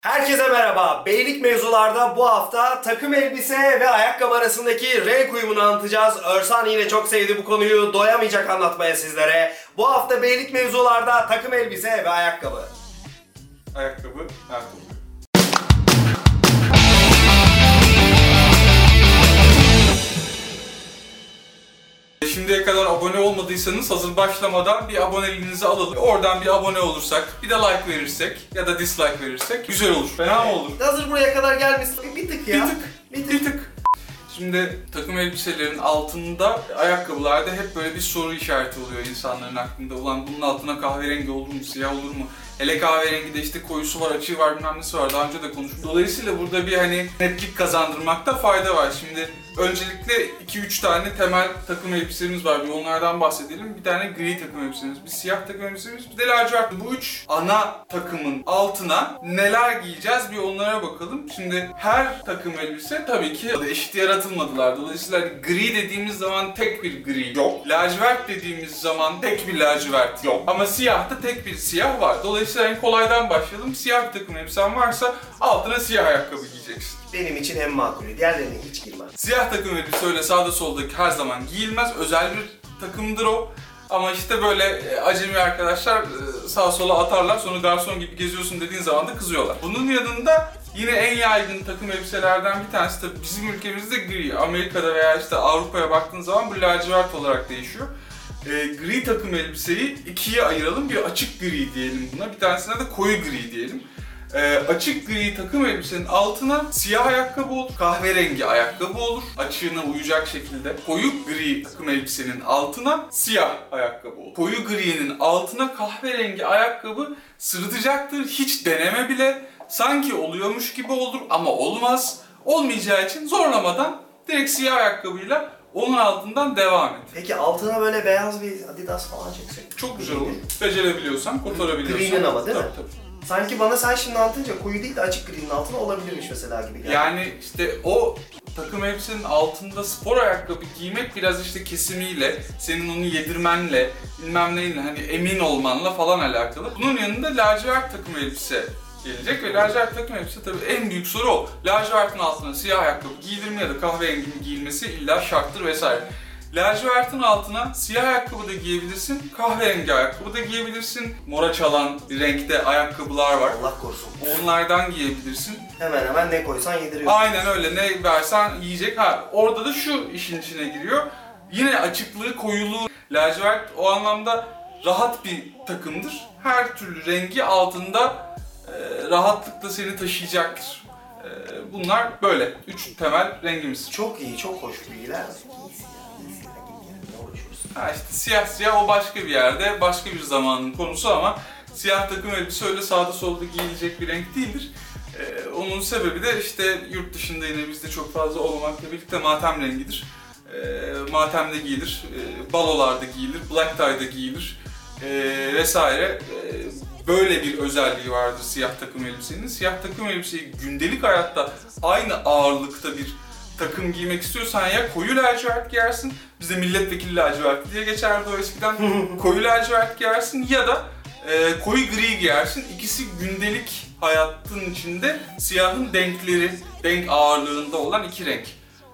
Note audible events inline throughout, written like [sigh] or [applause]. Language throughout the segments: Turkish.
Herkese merhaba. Beylik mevzularda bu hafta takım elbise ve ayakkabı arasındaki renk uyumunu anlatacağız. Örsan yine çok sevdi bu konuyu. Doyamayacak anlatmaya sizlere. Bu hafta beylik mevzularda takım elbise ve ayakkabı. Ayakkabı, ayakkabı. Şimdiye kadar abone olmadıysanız hazır başlamadan bir aboneliğinizi alalım. Oradan bir abone olursak, bir de like verirsek ya da dislike verirsek güzel olur. Fena mı olur? Hazır buraya kadar gelmişsin. Bir tık ya. Bir tık, Bir tık. Şimdi takım elbiselerin altında ayakkabılarda hep böyle bir soru işareti oluyor insanların aklında. Ulan bunun altına kahverengi olur mu, siyah olur mu? Hele kahverengi de işte koyusu var, açığı var, bilmem nesi var. Daha önce de konuştuk. Dolayısıyla burada bir hani netlik kazandırmakta fayda var. Şimdi öncelikle 2-3 tane temel takım elbisemiz var. Bir onlardan bahsedelim. Bir tane gri takım elbisemiz, bir siyah takım elbisemiz, bir de lacivert. Bu üç ana takımın altına neler giyeceğiz bir onlara bakalım. Şimdi her takım elbise tabii ki eşit yaratılmadılar. Dolayısıyla hani gri dediğimiz zaman tek bir gri yok. Lacivert dediğimiz zaman tek bir lacivert yok. Ama siyahta tek bir siyah var. Dolayısıyla en kolaydan başlayalım. Siyah takım elbisen varsa altına siyah ayakkabı giyeceksin. Benim için en makulü. Diğerlerine hiç girmem. Siyah takım elbise öyle sağda solda her zaman giyilmez. Özel bir takımdır o. Ama işte böyle e, acemi arkadaşlar e, sağa sola atarlar sonra garson gibi geziyorsun dediğin zaman da kızıyorlar. Bunun yanında yine en yaygın takım elbiselerden bir tanesi de bizim ülkemizde gri. Amerika'da veya işte Avrupa'ya baktığın zaman bu lacivert olarak değişiyor. E, gri takım elbiseyi ikiye ayıralım. Bir açık gri diyelim buna. Bir tanesine de koyu gri diyelim. Ee, açık gri takım elbisenin altına siyah ayakkabı olur, kahverengi ayakkabı olur, açığına uyacak şekilde. Koyu gri takım elbisenin altına siyah ayakkabı olur. Koyu gri'nin altına kahverengi ayakkabı sırıtacaktır. Hiç deneme bile. Sanki oluyormuş gibi olur ama olmaz. Olmayacağı için zorlamadan direkt siyah ayakkabıyla onun altından devam et. Peki altına böyle beyaz bir Adidas falan çeksek. Çok güzel olur. Becerebiliyorsan, kurtarabiliyorsan. Gri'nin ama değil mi? Tabii, tabii. Sanki bana sen şimdi anlatınca koyu değil de açık gri'nin altına olabilirmiş mesela gibi geldi. Yani işte o takım elbisenin altında spor ayakkabı giymek biraz işte kesimiyle, senin onu yedirmenle, bilmem neyle hani emin olmanla falan alakalı. Bunun yanında lacivert takım elbise gelecek ve lacivert takım elbise tabii en büyük soru o. Lacivertin altına siyah ayakkabı giydirme ya da kahverengi giyilmesi illa şarttır vesaire. Lacivertin altına siyah ayakkabı da giyebilirsin, kahverengi ayakkabı da giyebilirsin. Mora çalan renkte ayakkabılar var. Allah korusun. Onlardan giyebilirsin. Hemen hemen ne koysan yediriyor. Aynen öyle ne versen yiyecek. Ha orada da şu işin içine giriyor. Yine açıklığı, koyuluğu, lacivert o anlamda rahat bir takımdır. Her türlü rengi altında rahatlıkla seni taşıyacaktır. E, bunlar böyle. Üç temel rengimiz. Çok iyi, çok hoş bilgiler. Ha işte siyah siyah o başka bir yerde, başka bir zamanın konusu ama siyah takım elbise öyle sağda solda giyilecek bir renk değildir. Ee, onun sebebi de işte yurt dışında yine bizde çok fazla olmamakla birlikte matem rengidir. Ee, matemde giyilir, e, balolarda giyilir, black tie'da giyilir e, vesaire. E, böyle bir özelliği vardır siyah takım elbisenin. Siyah takım elbiseyi gündelik hayatta aynı ağırlıkta bir takım giymek istiyorsan ya koyu lacivert giyersin, bizde milletvekili laciverti diye geçerdi o eskiden. [laughs] koyu lacivert giyersin ya da e, koyu gri giyersin. İkisi gündelik hayatın içinde siyahın denkleri, denk ağırlığında olan iki renk.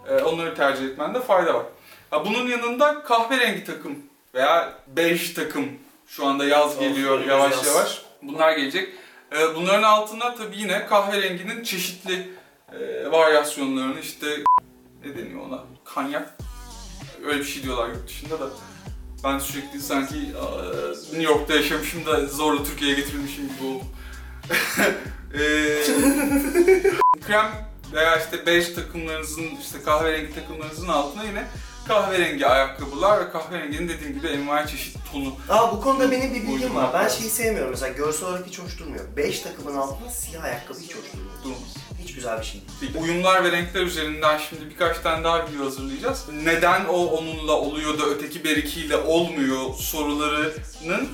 E, onları tercih etmende fayda var. Ha, bunun yanında kahverengi takım veya bej takım şu anda yaz geliyor önümüz yavaş yaz. yavaş. Bunlar gelecek. E, bunların altına tabii yine kahverenginin çeşitli e, varyasyonlarını işte ne deniyor ona? Kanyak. Öyle bir şey diyorlar yurt dışında da. Ben sürekli sanki aa, New York'ta yaşamışım da zorla Türkiye'ye getirilmişim gibi oldum. Eee, [laughs] krem veya işte bej takımlarınızın, işte kahverengi takımlarınızın altına yine kahverengi ayakkabılar ve kahverenginin dediğim gibi envai çeşit tonu. Aa bu konuda benim bir bilgim var. Ben şeyi sevmiyorum mesela görsel olarak hiç hoş durmuyor. 5 takımın altında siyah ayakkabı hiç hoş durmuyor. Durmaz. Hiç güzel bir şey değil. değil. Uyumlar ve renkler üzerinden şimdi birkaç tane daha video hazırlayacağız. Neden o onunla oluyor da öteki berikiyle olmuyor sorularının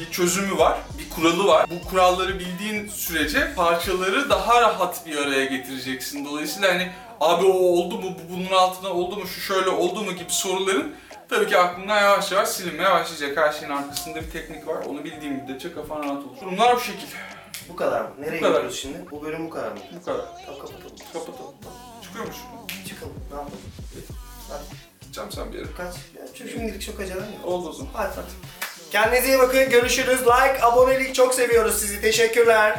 bir çözümü var, bir kuralı var. Bu kuralları bildiğin sürece parçaları daha rahat bir araya getireceksin. Dolayısıyla hani abi o oldu mu, bu bunun altına oldu mu, şu şöyle oldu mu gibi soruların tabii ki aklından yavaş yavaş silinmeye başlayacak. Her şeyin arkasında bir teknik var. Onu bildiğim müddetçe kafan rahat olur. Durumlar bu şekilde. Bu kadar mı? Nereye bu kadar. gidiyoruz şimdi? Bu bölüm bu kadar mı? Bu kadar. Tamam kapatalım. Kapatalım. Tamam. Çıkıyor musun? Çıkalım. Ne yapalım? Hadi. Gideceğim sen bir yere. Kaç. Ya, çünkü şimdilik çok acelem yok. Oldu o zaman. Hadi. Hadi. Kendinize iyi bakın. Görüşürüz. Like, abonelik çok seviyoruz sizi. Teşekkürler.